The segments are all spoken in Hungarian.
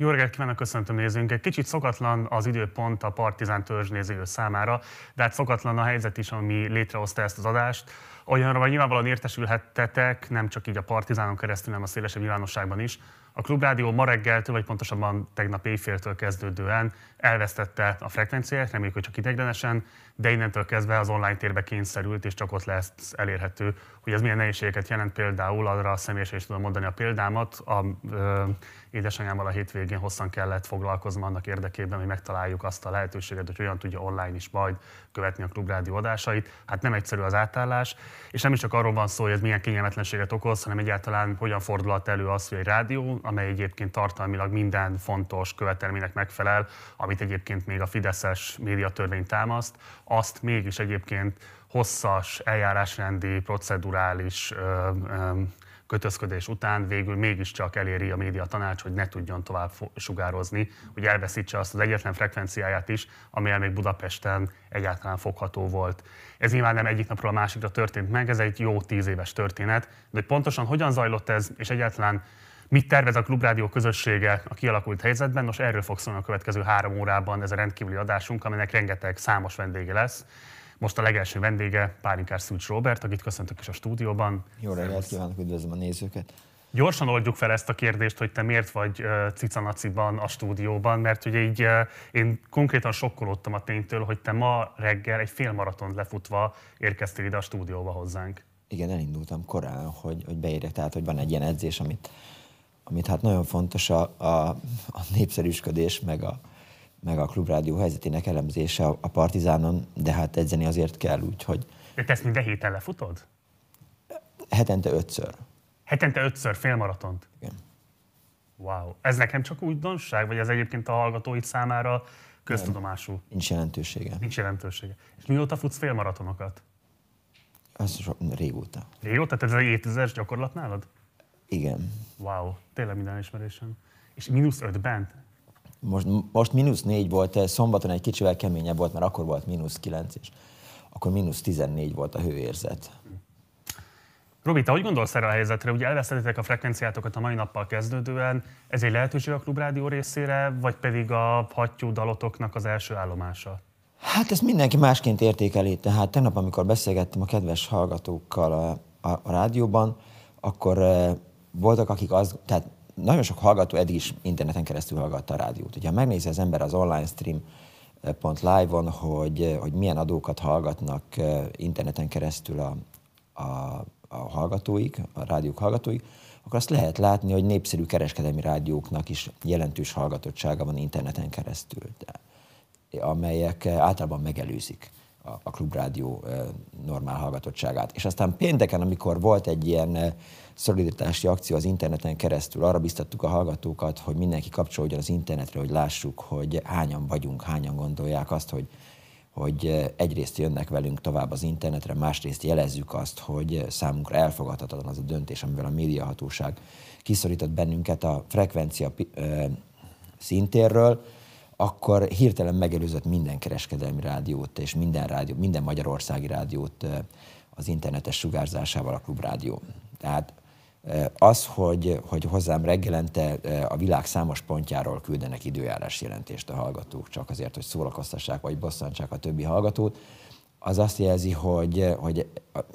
Jó reggelt kívánok, köszöntöm nézőnket. Kicsit szokatlan az időpont a Partizán törzsnéző számára, de hát szokatlan a helyzet is, ami létrehozta ezt az adást. Olyanra, hogy nyilvánvalóan értesülhettetek, nem csak így a Partizánon keresztül, hanem a szélesebb nyilvánosságban is. A Klubrádió ma reggeltől, vagy pontosabban tegnap éjféltől kezdődően elvesztette a frekvenciáját, reméljük, hogy csak ideglenesen, de innentől kezdve az online térbe kényszerült, és csak ott lesz elérhető. Hogy ez milyen nehézségeket jelent például, arra személyesen is tudom mondani a példámat. A, ö, édesanyámmal a hétvégén hosszan kellett foglalkoznom annak érdekében, hogy megtaláljuk azt a lehetőséget, hogy olyan tudja online is majd követni a klubrádió adásait. Hát nem egyszerű az átállás, és nem is csak arról van szó, hogy ez milyen kényelmetlenséget okoz, hanem egyáltalán hogyan fordulhat elő az, hogy egy rádió, amely egyébként tartalmilag minden fontos követelménynek megfelel, amit egyébként még a Fideszes médiatörvény támaszt, azt mégis egyébként hosszas eljárásrendi, procedurális ö, ö, kötözködés után végül mégiscsak eléri a média tanács, hogy ne tudjon tovább sugározni, hogy elveszítse azt az egyetlen frekvenciáját is, amelyel még Budapesten egyáltalán fogható volt. Ez nyilván nem egyik napról a másikra történt meg, ez egy jó tíz éves történet, de hogy pontosan hogyan zajlott ez, és egyáltalán Mit tervez a Klubrádió közössége a kialakult helyzetben? Nos, erről fog szólni a következő három órában ez a rendkívüli adásunk, aminek rengeteg számos vendége lesz. Most a legelső vendége Pálinkás Szűcs Robert, akit köszöntök is a stúdióban. Jó reggelt kívánok, üdvözlöm a nézőket. Gyorsan oldjuk fel ezt a kérdést, hogy te miért vagy Cicanaciban a stúdióban, mert ugye így én konkrétan sokkolódtam a ténytől, hogy te ma reggel egy félmaraton lefutva érkeztél ide a stúdióba hozzánk. Igen, elindultam korán, hogy, hogy beérjek, tehát hogy van egy ilyen edzés, amit, amit hát nagyon fontos a, a, a népszerűsködés, meg a, meg a klubrádió helyzetének elemzése a, Partizánon, de hát edzeni azért kell úgy, hogy... De te ezt minden héten lefutod? Hetente ötször. Hetente ötször félmaratont? Igen. Wow. Ez nekem csak újdonság, vagy ez egyébként a hallgatóid számára köztudomású? Nincs jelentősége. Nincs jelentősége. És mióta futsz félmaratonokat? Az so, régóta. Régóta? Tehát ez egy évtizedes gyakorlat nálad? Igen. Wow, tényleg minden ismerésem. És mínusz ötben? Most, most mínusz négy volt, szombaton egy kicsivel keményebb volt, mert akkor volt mínusz kilenc, és akkor mínusz tizennégy volt a hőérzet. Robi, te hogy gondolsz erre a helyzetre? Ugye elvesztettétek a frekvenciátokat a mai nappal kezdődően. Ez egy lehetőség a Klubrádió részére, vagy pedig a hattyú dalotoknak az első állomása? Hát ezt mindenki másként értékeli. Tehát tegnap, amikor beszélgettem a kedves hallgatókkal a, a, a rádióban, akkor uh, voltak, akik az, tehát nagyon sok hallgató eddig is interneten keresztül hallgatta a rádiót. Ugye, ha megnézi az ember az online stream pont live-on, hogy, hogy milyen adókat hallgatnak interneten keresztül a, a, a hallgatóik, a rádiók hallgatóik, akkor azt lehet látni, hogy népszerű kereskedelmi rádióknak is jelentős hallgatottsága van interneten keresztül, de, amelyek általában megelőzik a, a klubrádió normál hallgatottságát. És aztán pénteken, amikor volt egy ilyen szolidaritási akció az interneten keresztül, arra biztattuk a hallgatókat, hogy mindenki kapcsolódjon az internetre, hogy lássuk, hogy hányan vagyunk, hányan gondolják azt, hogy, hogy egyrészt jönnek velünk tovább az internetre, másrészt jelezzük azt, hogy számunkra elfogadhatatlan az a döntés, amivel a médiahatóság kiszorított bennünket a frekvencia szintérről, akkor hirtelen megelőzött minden kereskedelmi rádiót és minden rádió, minden magyarországi rádiót az internetes sugárzásával a klubrádió. Tehát az, hogy, hogy hozzám reggelente a világ számos pontjáról küldenek időjárás jelentést a hallgatók, csak azért, hogy szórakoztassák vagy bosszantsák a többi hallgatót, az azt jelzi, hogy, hogy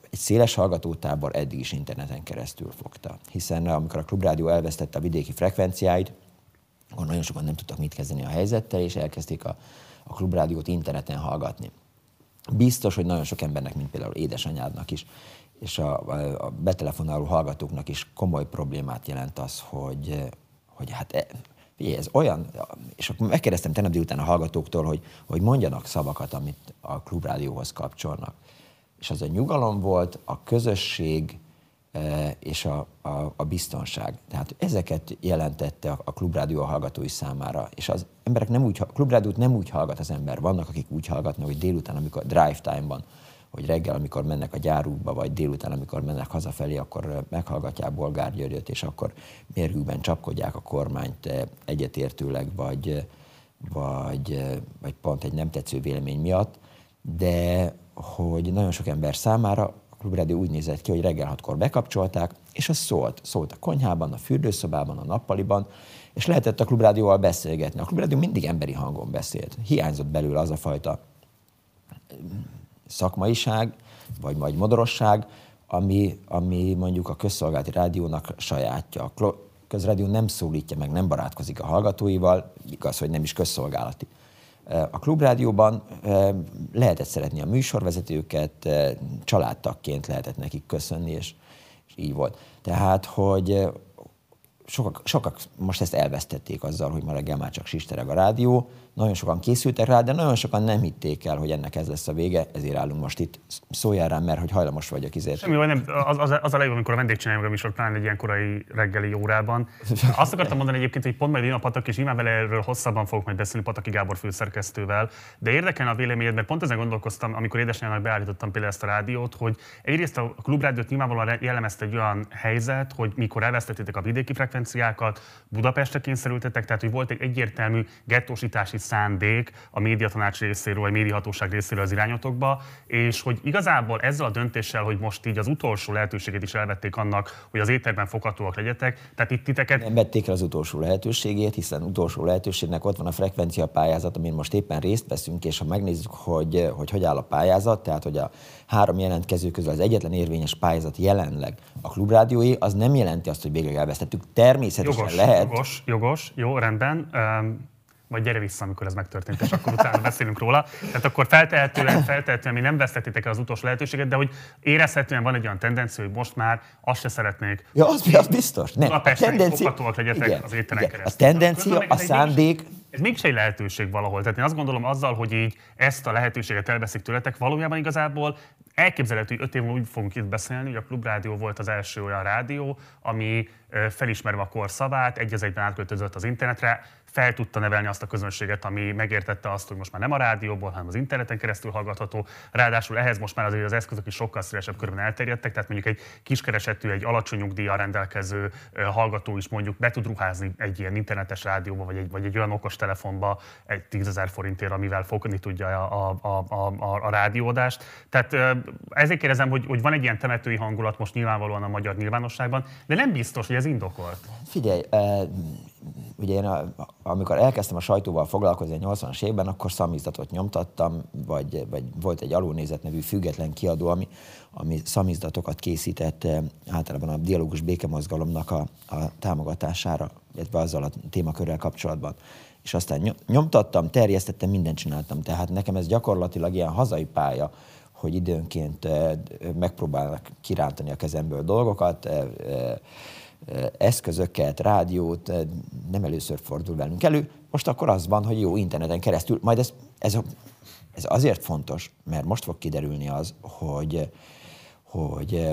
egy széles hallgatótábor eddig is interneten keresztül fogta. Hiszen amikor a Klubrádió elvesztette a vidéki frekvenciáit, akkor nagyon sokan nem tudtak mit kezdeni a helyzettel, és elkezdték a, a klubrádiót interneten hallgatni. Biztos, hogy nagyon sok embernek, mint például édesanyádnak is, és a, a betelefonáló hallgatóknak is komoly problémát jelent az, hogy, hogy hát e, figyelj, ez olyan, és akkor megkérdeztem tegnap délután a hallgatóktól, hogy, hogy mondjanak szavakat, amit a klubrádióhoz kapcsolnak. És az a nyugalom volt, a közösség, és a, a, a biztonság. Tehát ezeket jelentette a, a klubrádió a hallgatói számára. És az emberek nem úgy, a klubrádiót nem úgy hallgat az ember. Vannak, akik úgy hallgatnak, hogy délután, amikor drive time-ban, hogy reggel, amikor mennek a gyárukba, vagy délután, amikor mennek hazafelé, akkor meghallgatják Bolgár Györgyöt, és akkor mérgükben csapkodják a kormányt egyetértőleg, vagy, vagy, vagy pont egy nem tetsző vélemény miatt, de hogy nagyon sok ember számára klubrádió úgy nézett ki, hogy reggel hatkor bekapcsolták, és az szólt. Szólt a konyhában, a fürdőszobában, a nappaliban, és lehetett a klubrádióval beszélgetni. A klubrádió mindig emberi hangon beszélt. Hiányzott belőle az a fajta szakmaiság, vagy majd modorosság, ami, ami mondjuk a közszolgálati rádiónak sajátja. A közrádió nem szólítja meg, nem barátkozik a hallgatóival, igaz, hogy nem is közszolgálati. A klubrádióban lehetett szeretni a műsorvezetőket, családtagként lehetett nekik köszönni, és, és így volt. Tehát, hogy sokak, sokak most ezt elvesztették azzal, hogy ma reggel már csak sistereg a rádió, nagyon sokan készültek rá, de nagyon sokan nem hitték el, hogy ennek ez lesz a vége, ezért állunk most itt. Szóljál rám, mert hogy hajlamos vagyok izért. Semmi, vagy nem, az, az, az a legjobb, amikor a vendég csinálja a műsor, pláne egy ilyen korai reggeli órában. Azt akartam mondani egyébként, hogy pont majd én a Patak, és nyilván vele erről hosszabban fogok majd beszélni Pataki Gábor főszerkesztővel, de érdekelne a véleményed, mert pont ezen gondolkoztam, amikor édesanyának beállítottam például ezt a rádiót, hogy egyrészt a klubrádiót nyilvánvalóan jellemezte egy olyan helyzet, hogy mikor elvesztettétek a vidéki frekvenciákat, Budapestre kényszerültetek, tehát hogy volt egy egyértelmű gettósítási szándék a médiatanács részéről, vagy médiahatóság részéről az irányotokba, és hogy igazából ezzel a döntéssel, hogy most így az utolsó lehetőséget is elvették annak, hogy az éterben foghatóak legyetek, tehát itt titeket... Nem vették el az utolsó lehetőségét, hiszen utolsó lehetőségnek ott van a frekvencia pályázat, amin most éppen részt veszünk, és ha megnézzük, hogy hogy, hogy áll a pályázat, tehát hogy a három jelentkező közül az egyetlen érvényes pályázat jelenleg a klubrádiói, az nem jelenti azt, hogy végleg elvesztettük. Természetesen jogos, lehet. Jogos, jogos, jó, rendben. Um vagy gyere vissza, amikor ez megtörtént, és akkor utána beszélünk róla. Tehát akkor feltehetően, feltehetően mi nem vesztettétek el az utolsó lehetőséget, de hogy érezhetően van egy olyan tendencia, hogy most már azt se szeretnék. Ja, az, az biztos. Nem, a tendencia, legyetek igen, az igen, keresztül. A tendencia, a szándék, ez mégis egy lehetőség valahol. Tehát én azt gondolom azzal, hogy így ezt a lehetőséget elveszik tőletek, valójában igazából elképzelhető, hogy öt év múlva úgy fogunk itt beszélni, hogy a Klubrádió volt az első olyan rádió, ami felismerve a kor szavát, egy az egyben átköltözött az internetre, fel tudta nevelni azt a közönséget, ami megértette azt, hogy most már nem a rádióból, hanem az interneten keresztül hallgatható. Ráadásul ehhez most már azért az eszközök is sokkal szélesebb körben elterjedtek, tehát mondjuk egy kiskeresetű, egy alacsony nyugdíjjal rendelkező hallgató is mondjuk be tud ruházni egy ilyen internetes rádióba, vagy egy, vagy egy olyan okos telefonba egy 10 forintért, amivel fogni tudja a, a, a, a, a rádiódást. Tehát ezért kérdezem, hogy, hogy van egy ilyen temetői hangulat most nyilvánvalóan a magyar nyilvánosságban, de nem biztos, hogy ez indokolt. Figyelj, ugye én a, amikor elkezdtem a sajtóval foglalkozni a 80-as évben, akkor szamizdatot nyomtattam, vagy, vagy volt egy alulnézet nevű független kiadó, ami, ami szamizdatokat készített eh, általában a dialógus békemozgalomnak a, a támogatására, illetve azzal a témakörrel kapcsolatban. És aztán nyomtattam, terjesztettem, mindent csináltam. Tehát nekem ez gyakorlatilag ilyen hazai pálya, hogy időnként eh, megpróbálnak kirántani a kezemből dolgokat, eh, eszközöket, rádiót, nem először fordul velünk elő. Most akkor az van, hogy jó, interneten keresztül, majd ez, ez, ez azért fontos, mert most fog kiderülni az, hogy, hogy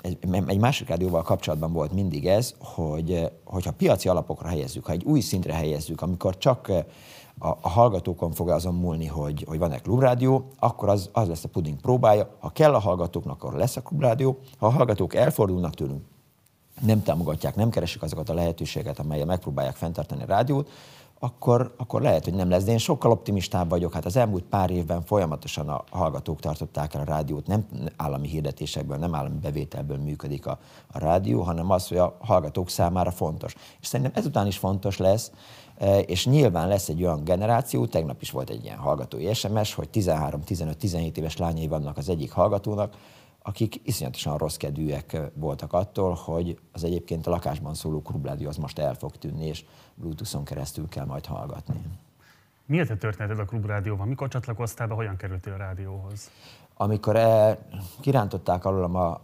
egy, egy másik rádióval kapcsolatban volt mindig ez, hogy hogyha piaci alapokra helyezzük, ha egy új szintre helyezzük, amikor csak a, a hallgatókon fog azon múlni, hogy, hogy van-e klubrádió, akkor az, az lesz a puding próbája. Ha kell a hallgatóknak, akkor lesz a klubrádió. Ha a hallgatók elfordulnak tőlünk, nem támogatják, nem keresik azokat a lehetőségeket, amelyek megpróbálják fenntartani a rádiót, akkor, akkor lehet, hogy nem lesz. De én sokkal optimistább vagyok. Hát az elmúlt pár évben folyamatosan a hallgatók tartották el a rádiót, nem állami hirdetésekből, nem állami bevételből működik a, a rádió, hanem az, hogy a hallgatók számára fontos. És szerintem ezután is fontos lesz, e, és nyilván lesz egy olyan generáció, tegnap is volt egy ilyen hallgatói SMS, hogy 13-15-17 éves lányai vannak az egyik hallgatónak, akik iszonyatosan rossz kedvűek voltak attól, hogy az egyébként a lakásban szóló klubrádió az most el fog tűnni, és Bluetooth-on keresztül kell majd hallgatni. Mi a történeted a klubrádióban? Mikor csatlakoztál be, hogyan kerültél a rádióhoz? Amikor e, kirántották alólam a,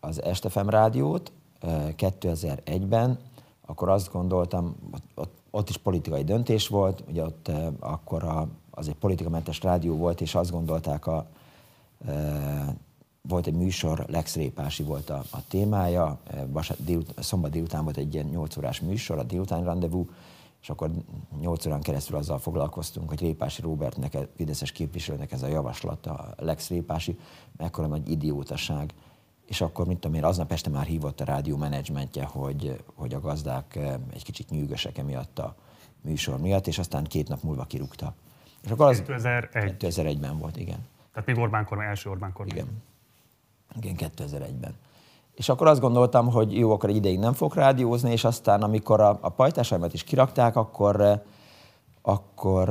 az Estefem rádiót e, 2001-ben, akkor azt gondoltam, ott, ott is politikai döntés volt, ugye ott e, akkor a, az egy politikamentes rádió volt, és azt gondolták a e, volt egy műsor, Lex Répási volt a, a témája, eh, vasár, délut, szombat délután volt egy ilyen 8 órás műsor, a délután rendezvú, és akkor 8 órán keresztül azzal foglalkoztunk, hogy Répási Robertnek, Fideszes képviselőnek ez a javaslata, Lex Répási, mekkora nagy idiótaság. És akkor, mint tudom én, aznap este már hívott a rádió menedzsmentje, hogy, hogy a gazdák eh, egy kicsit nyűgösek emiatt a műsor miatt, és aztán két nap múlva kirúgta. És akkor az 2001. 2001-ben volt, igen. Tehát még Orbán kormány, első Orbán kormány. Igen. Igen, 2001-ben. és akkor azt gondoltam, hogy jó, akkor egy ideig nem fog rádiózni, és aztán amikor a, a pajtásaimat is kirakták, akkor, akkor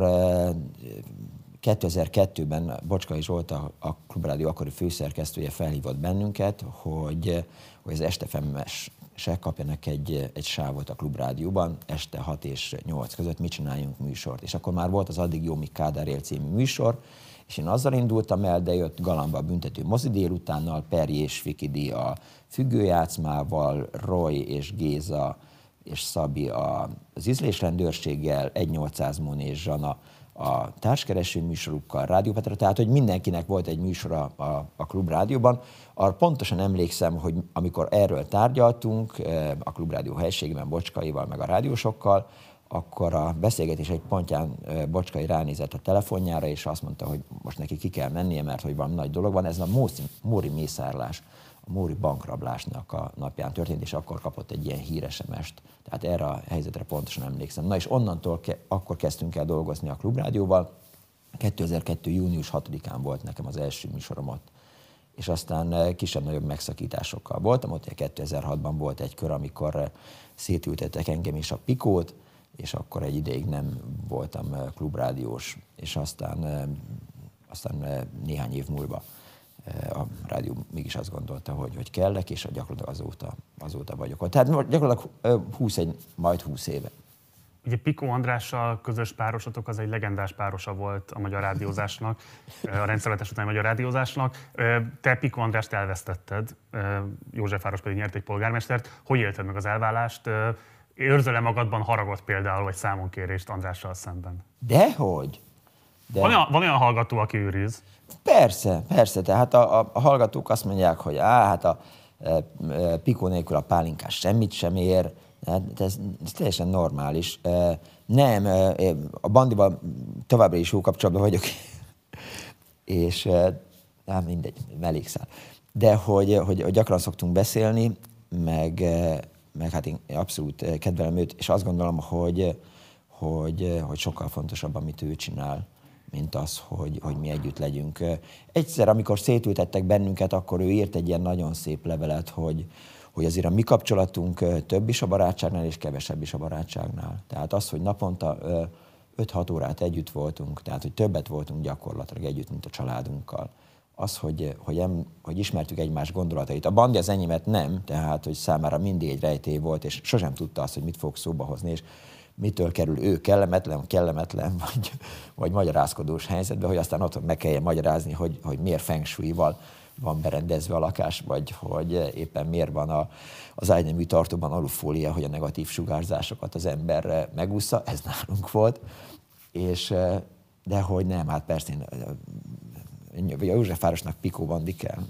2002-ben Bocskai Zsolt, a, a Klubrádió akkori főszerkesztője felhívott bennünket, hogy, hogy az estefemes se kapjanak egy, egy sávot a klubrádióban, este 6 és 8 között mit csináljunk műsort. És akkor már volt az Addig Jó, míg Kádár él című műsor, és én azzal indultam el, de jött Galamba a büntető mozi délutánnal, Peri és Fikidi a függőjátszmával, Roy és Géza és Szabi az ízlésrendőrséggel, 1800 Mon és Zsana a társkereső műsorukkal, Rádió Petra, tehát hogy mindenkinek volt egy műsora a, a Klubrádióban. Arra pontosan emlékszem, hogy amikor erről tárgyaltunk eh, a Klubrádió helységében Bocskaival, meg a rádiósokkal, akkor a beszélgetés egy pontján Bocskai ránézett a telefonjára, és azt mondta, hogy most neki ki kell mennie, mert hogy van nagy dolog van. Ez a Móri mészárlás a Móri bankrablásnak a napján történt, és akkor kapott egy ilyen híres est. Tehát erre a helyzetre pontosan emlékszem. Na és onnantól ke- akkor kezdtünk el dolgozni a Klubrádióval. 2002. június 6-án volt nekem az első műsorom ott és aztán kisebb-nagyobb megszakításokkal voltam. Ott 2006-ban volt egy kör, amikor szétültettek engem is a pikót, és akkor egy ideig nem voltam eh, klubrádiós, és aztán, aztán néhány év múlva a rádió mégis azt gondolta, hogy, hogy kellek, és gyakorlatilag azóta, azóta vagyok ott. Tehát gyakorlatilag 20, egy, majd 20 éve. Ugye Piko Andrással közös párosatok az egy legendás párosa volt a magyar rádiózásnak, a rendszerletes utáni magyar rádiózásnak. Te Piko Andrást elvesztetted, József Város pedig nyert egy polgármestert. Hogy élted meg az elvállást? Érzele magadban haragot például, vagy számonkérést Andrással szemben? Dehogy. De. Van, olyan, van olyan hallgató, aki őriz? Persze, persze. Tehát a, a, a hallgatók azt mondják, hogy á, hát a e, e, pikó nélkül a pálinkás semmit sem ér, hát ez, ez teljesen normális. E, nem, e, a bandiban továbbra is jó kapcsolatban vagyok, és e, hát mindegy, mellékszál. De hogy, hogy, hogy gyakran szoktunk beszélni, meg, e, meg hát én abszolút kedvelem őt, és azt gondolom, hogy, hogy, hogy sokkal fontosabb, amit ő csinál mint az, hogy, hogy mi együtt legyünk. Egyszer, amikor szétültettek bennünket, akkor ő írt egy ilyen nagyon szép levelet, hogy, hogy azért a mi kapcsolatunk több is a barátságnál, és kevesebb is a barátságnál. Tehát az, hogy naponta 5-6 órát együtt voltunk, tehát hogy többet voltunk gyakorlatilag együtt, mint a családunkkal. Az, hogy, hogy, em, hogy ismertük egymás gondolatait. A bandi az enyémet nem, tehát hogy számára mindig egy rejtély volt, és sosem tudta azt, hogy mit fog szóba hozni, és mitől kerül ő kellemetlen, kellemetlen, vagy, vagy magyarázkodós helyzetbe, hogy aztán otthon meg kelljen magyarázni, hogy, hogy miért feng van berendezve a lakás, vagy hogy éppen miért van a, az ágynemű tartóban alufólia, hogy a negatív sugárzásokat az ember megúszza, ez nálunk volt, és de hogy nem, hát persze én, Józsefvárosnak Pikó Bandi kell.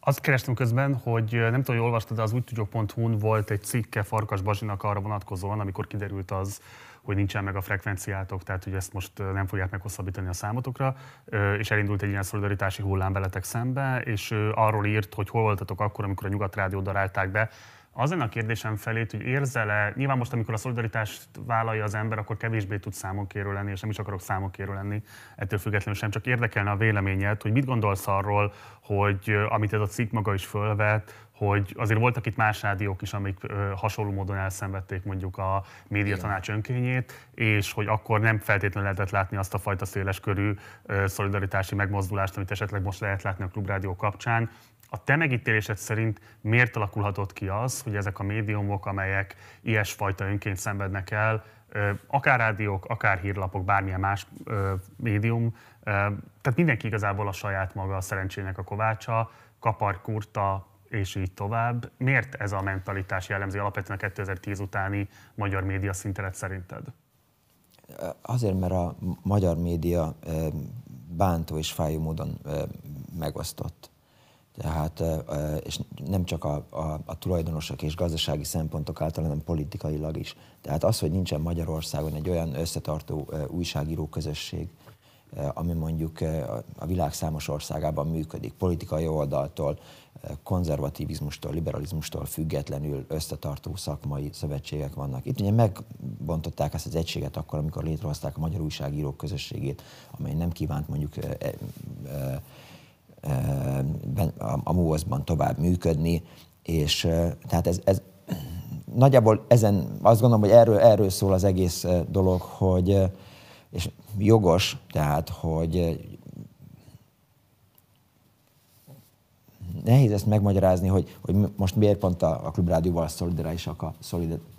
Azt kerestem közben, hogy nem tudom, hogy olvastad, de az úgytudjuk.hu-n volt egy cikke Farkas Bazsinak arra vonatkozóan, amikor kiderült az, hogy nincsen meg a frekvenciátok, tehát hogy ezt most nem fogják meghosszabbítani a számotokra, és elindult egy ilyen szolidaritási hullám veletek szembe, és arról írt, hogy hol voltatok akkor, amikor a Nyugat Rádiót darálták be, az lenne a kérdésem felét, hogy érzel-e, nyilván most, amikor a szolidaritást vállalja az ember, akkor kevésbé tud számonkérő lenni, és nem is akarok számonkérő lenni, ettől függetlenül sem, csak érdekelne a véleményed, hogy mit gondolsz arról, hogy amit ez a cikk maga is fölvet, hogy azért voltak itt más rádiók is, amik ö, hasonló módon elszenvedték mondjuk a médiatanács önkényét, és hogy akkor nem feltétlenül lehetett látni azt a fajta széleskörű ö, szolidaritási megmozdulást, amit esetleg most lehet látni a klubrádió kapcsán, a te megítélésed szerint miért alakulhatott ki az, hogy ezek a médiumok, amelyek ilyesfajta önként szenvednek el, akár rádiók, akár hírlapok, bármilyen más médium, tehát mindenki igazából a saját maga a szerencsének a kovácsa, kapar, kurta, és így tovább. Miért ez a mentalitás jellemzi alapvetően a 2010 utáni magyar média szintet szerinted? Azért, mert a magyar média bántó és fájó módon megosztott. Tehát, és nem csak a, a, a tulajdonosok és gazdasági szempontok által, hanem politikailag is. Tehát az, hogy nincsen Magyarországon egy olyan összetartó újságíró közösség, ami mondjuk a világ számos országában működik, politikai oldaltól, konzervativizmustól, liberalizmustól függetlenül összetartó szakmai szövetségek vannak. Itt ugye megbontották ezt az egységet akkor, amikor létrehozták a Magyar Újságírók közösségét, amely nem kívánt mondjuk a MUOSZ-ban tovább működni, És tehát ez, ez nagyjából ezen azt gondolom, hogy erről, erről szól az egész dolog, hogy és jogos, tehát, hogy nehéz ezt megmagyarázni, hogy, hogy most miért pont a, a klubrádióval szolidárisak a,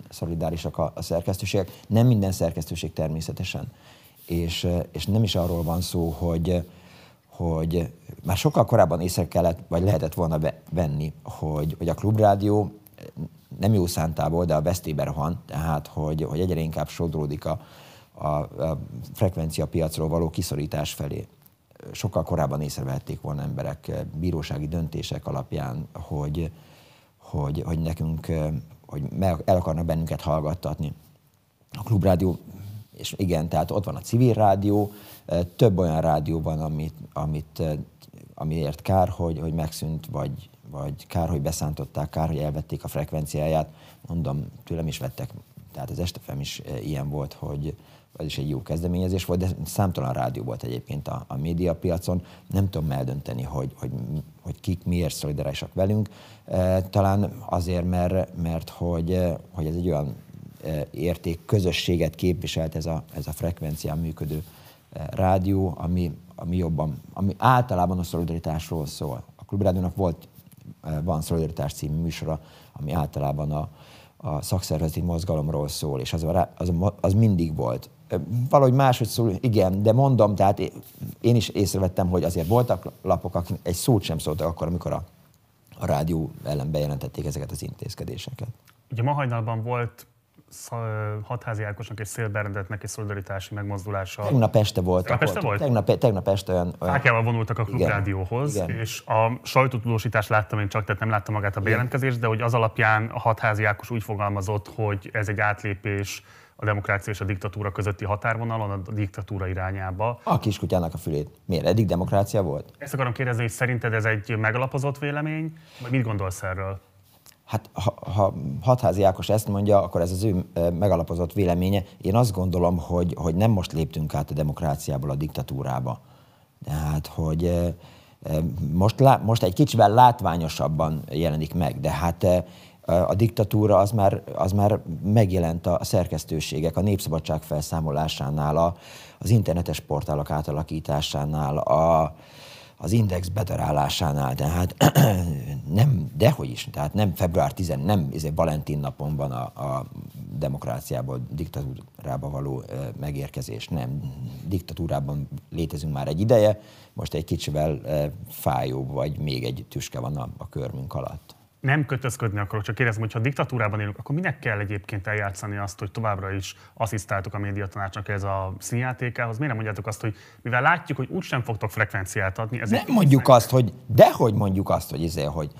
szolidárisak a, a szerkesztőségek. Nem minden szerkesztőség természetesen. És, és nem is arról van szó, hogy, hogy már sokkal korábban észre kellett, vagy lehetett volna venni, hogy, hogy a klubrádió nem jó szántából, de a vesztébe rohan, tehát hogy, hogy egyre inkább sodródik a, a, a frekvencia piacról való kiszorítás felé. Sokkal korábban észrevehették volna emberek bírósági döntések alapján, hogy, hogy, hogy nekünk hogy meg el akarnak bennünket hallgattatni. A klubrádió, és igen, tehát ott van a civil rádió, több olyan rádió van, amit, amit, amiért kár, hogy, hogy megszűnt, vagy, vagy kár, hogy beszántották, kár, hogy elvették a frekvenciáját. Mondom, tőlem is vettek, tehát az Estefem is ilyen volt, hogy az is egy jó kezdeményezés volt, de számtalan rádió volt egyébként a, a médiapiacon. Nem tudom eldönteni, hogy, hogy, hogy kik miért szolidárisak velünk. Talán azért, mert, mert hogy, hogy ez egy olyan érték közösséget képviselt ez a, ez a frekvencián működő rádió, ami, ami jobban, ami általában a szolidaritásról szól. A Klubrádiónak volt, van Szolidaritás című műsora, ami általában a, a szakszervezeti mozgalomról szól, és az, az, az mindig volt. Valahogy máshogy szól, igen, de mondom, tehát én is észrevettem, hogy azért voltak lapok, akik egy szót sem szóltak akkor, amikor a, a rádió ellen bejelentették ezeket az intézkedéseket. Ugye ma hajnalban volt Hatházi Ákosnak és Szél Berendetnek egy szolidaritási megmozdulása. Tegnap este volt. Tegnap este volt? Tegnap, tegnap este olyan... olyan... Fákjával vonultak a klubrádióhoz, és a sajtótudósítást láttam én csak, tehát nem láttam magát a bejelentkezést, de hogy az alapján a Hatházi Ákos úgy fogalmazott, hogy ez egy átlépés a demokrácia és a diktatúra közötti határvonalon, a diktatúra irányába. A kiskutyának a fülét. Miért? Eddig demokrácia volt? Ezt akarom kérdezni, hogy szerinted ez egy megalapozott vélemény, vagy mit gondolsz erről? Hát ha, ha Hatházi Ákos ezt mondja, akkor ez az ő megalapozott véleménye. Én azt gondolom, hogy, hogy nem most léptünk át a demokráciából a diktatúrába. Tehát, hogy most, most egy kicsivel látványosabban jelenik meg, de hát a diktatúra az már, az már megjelent a szerkesztőségek, a népszabadság felszámolásánál, a, az internetes portálok átalakításánál, a, az index bedarálásánál, tehát nem, dehogy is, tehát nem február 10, nem ez egy Valentin napon van a, a demokráciából, diktatúrába való megérkezés, nem. Diktatúrában létezünk már egy ideje, most egy kicsivel fájóbb, vagy még egy tüske van a, a körmünk alatt nem kötözködni akarok, csak kérdezem, hogy ha diktatúrában élünk, akkor minek kell egyébként eljátszani azt, hogy továbbra is asszisztáltok a médiatanácsnak ez a színjátékához? Miért nem mondjátok azt, hogy mivel látjuk, hogy úgysem fogtok frekvenciát adni, ezért... Nem mondjuk azt, hogy dehogy mondjuk azt, hogy, ezért, hogy,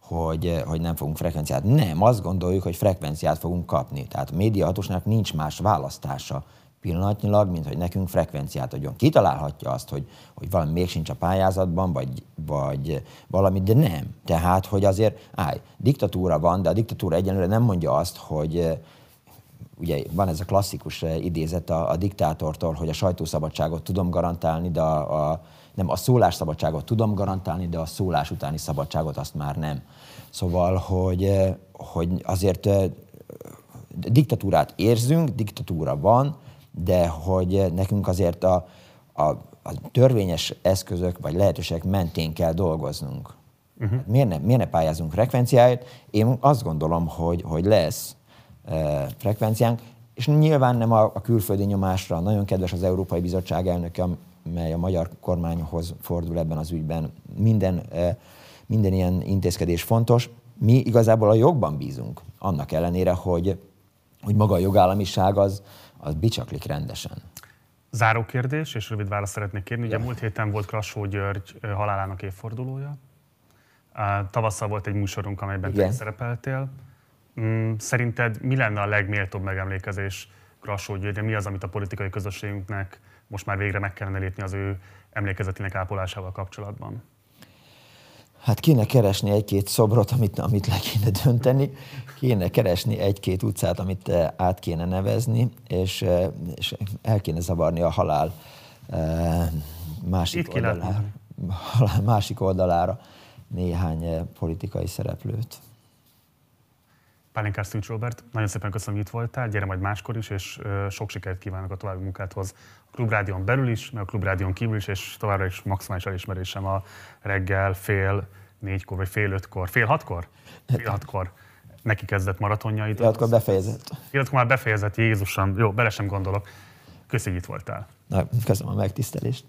hogy, hogy nem fogunk frekvenciát. Nem, azt gondoljuk, hogy frekvenciát fogunk kapni. Tehát a médiahatósnak nincs más választása pillanatnyilag, mint hogy nekünk frekvenciát adjon. Kitalálhatja azt, hogy, hogy valami még sincs a pályázatban, vagy, vagy valami, de nem. Tehát, hogy azért, állj, diktatúra van, de a diktatúra egyenlőre nem mondja azt, hogy ugye van ez a klasszikus idézet a, a diktátortól, hogy a sajtószabadságot tudom garantálni, de a, a, nem, a szólásszabadságot tudom garantálni, de a szólás utáni szabadságot azt már nem. Szóval, hogy, hogy azért diktatúrát érzünk, diktatúra van, de hogy nekünk azért a, a, a törvényes eszközök vagy lehetőségek mentén kell dolgoznunk. Uh-huh. Miért, ne, miért ne pályázunk frekvenciáért? Én azt gondolom, hogy, hogy lesz e, frekvenciánk, és nyilván nem a, a külföldi nyomásra. Nagyon kedves az Európai Bizottság elnöke, mely a magyar kormányhoz fordul ebben az ügyben. Minden, e, minden ilyen intézkedés fontos. Mi igazából a jogban bízunk, annak ellenére, hogy, hogy maga a jogállamiság az, az bicsaklik rendesen. Záró kérdés, és rövid választ szeretnék kérni. Ugye ja. múlt héten volt Krassó György halálának évfordulója. Tavasszal volt egy műsorunk, amelyben te szerepeltél. Mm, szerinted mi lenne a legméltóbb megemlékezés Krassó Györgyre? Mi az, amit a politikai közösségünknek most már végre meg kellene lépni az ő emlékezetének ápolásával kapcsolatban? Hát kéne keresni egy-két szobrot, amit, amit le kéne dönteni, kéne keresni egy-két utcát, amit eh, át kéne nevezni, és, eh, és el kéne zavarni a halál eh, másik, oldalára, halál másik oldalára néhány politikai szereplőt. Pálinkás Szűcs Robert, nagyon szépen köszönöm, hogy itt voltál, gyere majd máskor is, és sok sikert kívánok a további munkádhoz. A Klubrádion belül is, meg a Klubrádion kívül is, és továbbra is maximális elismerésem a reggel fél négykor, vagy fél ötkor, fél hatkor? Fél hatkor neki kezdett maratonjait. Fél hatkor befejezett. Fél hatkor már befejezett, Jézusom, jó, bele sem gondolok. Köszönjük, itt voltál. Na, köszönöm a megtisztelést.